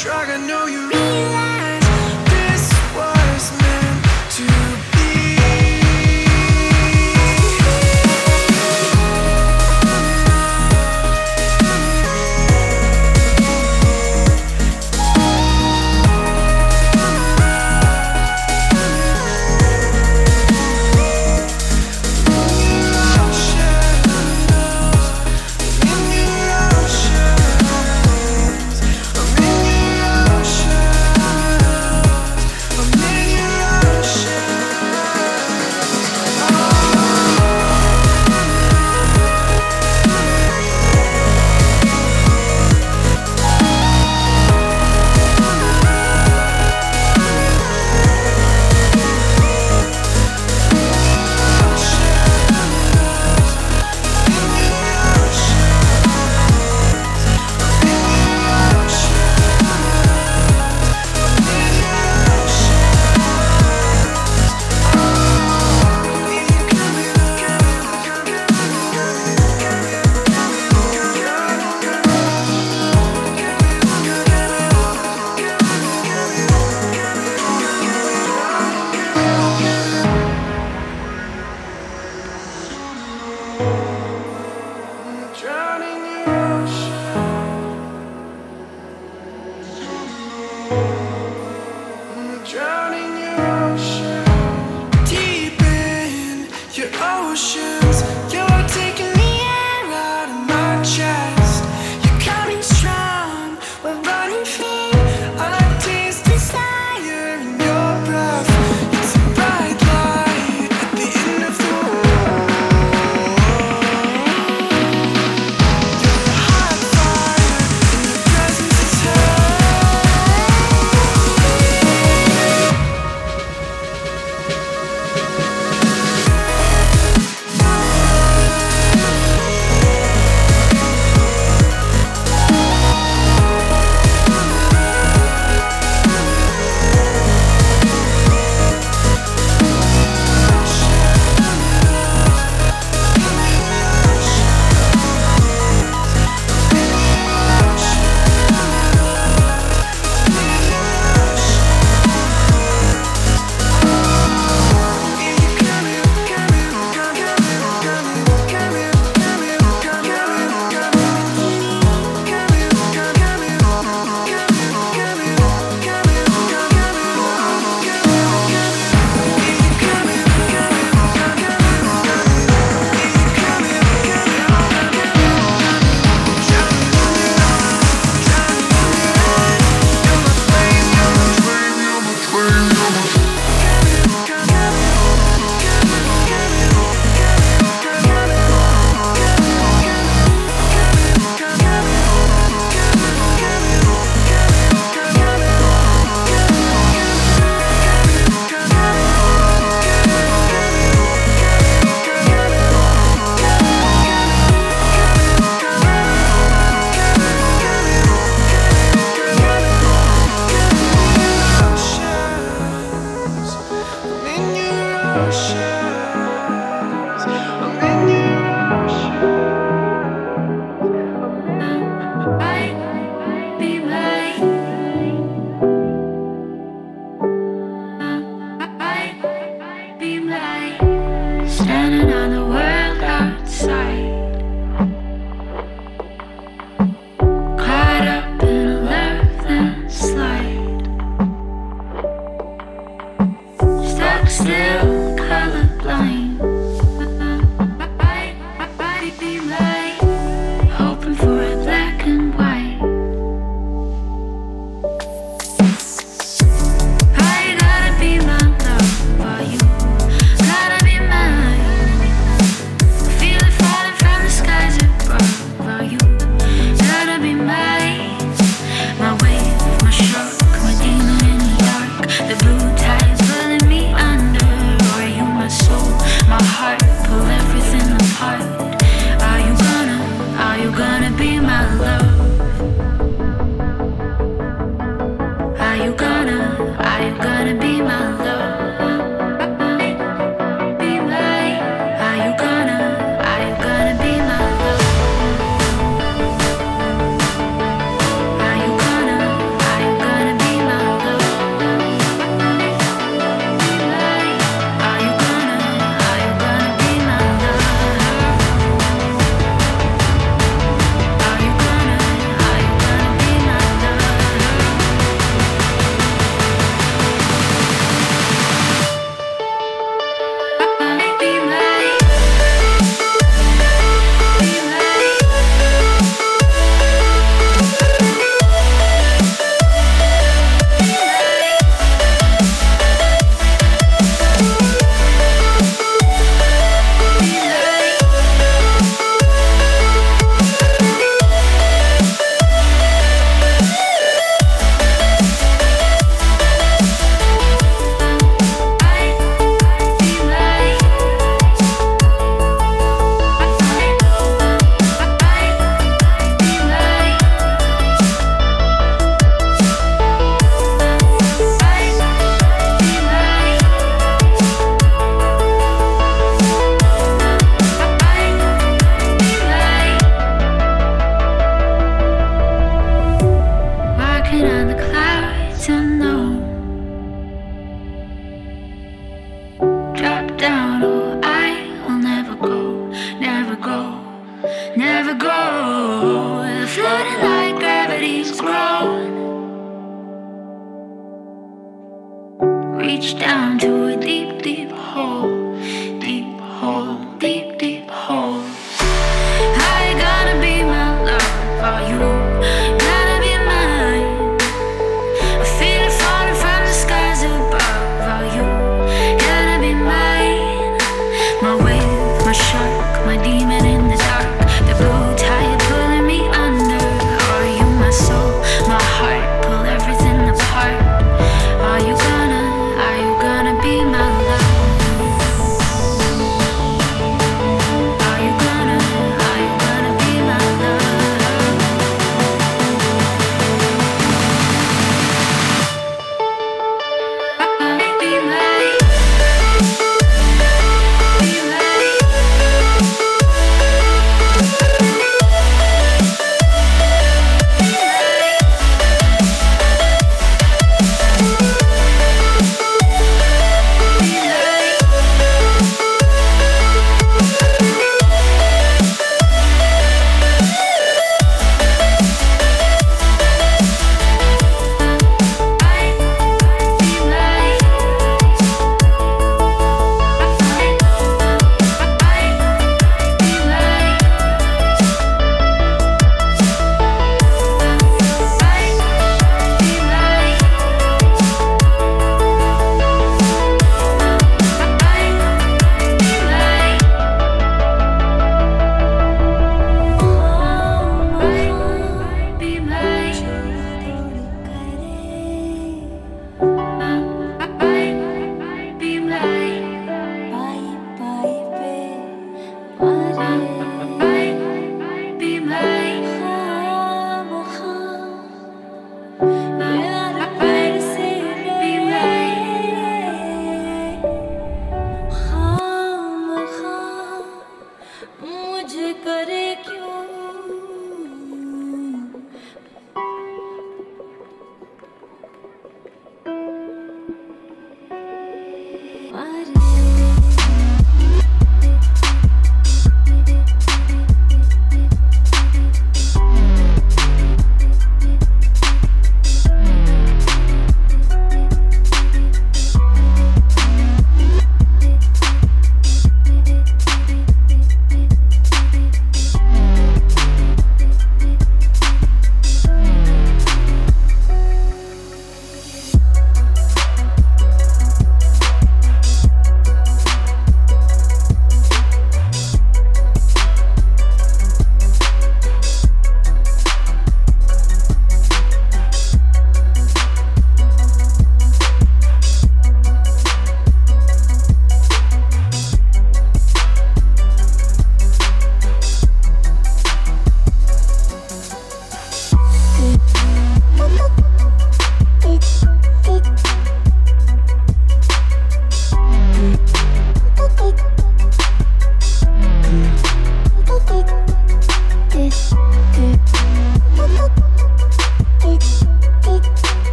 drug, I know you